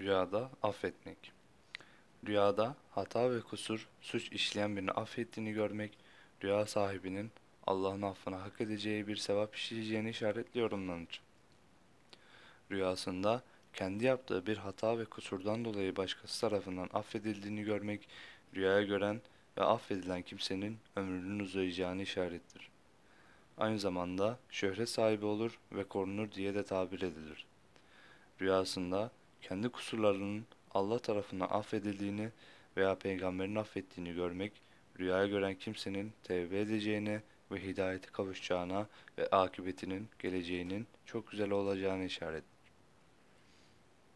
Rüyada affetmek. Rüyada hata ve kusur, suç işleyen birini affettiğini görmek, rüya sahibinin Allah'ın affını hak edeceği bir sevap işleyeceğini işaretli yorumlanır. Rüyasında kendi yaptığı bir hata ve kusurdan dolayı başkası tarafından affedildiğini görmek, rüyaya gören ve affedilen kimsenin ömrünün uzayacağını işarettir. Aynı zamanda şöhret sahibi olur ve korunur diye de tabir edilir. Rüyasında kendi kusurlarının Allah tarafından affedildiğini veya peygamberin affettiğini görmek, rüyaya gören kimsenin tevbe edeceğine ve hidayete kavuşacağına ve akıbetinin geleceğinin çok güzel olacağını işarettir.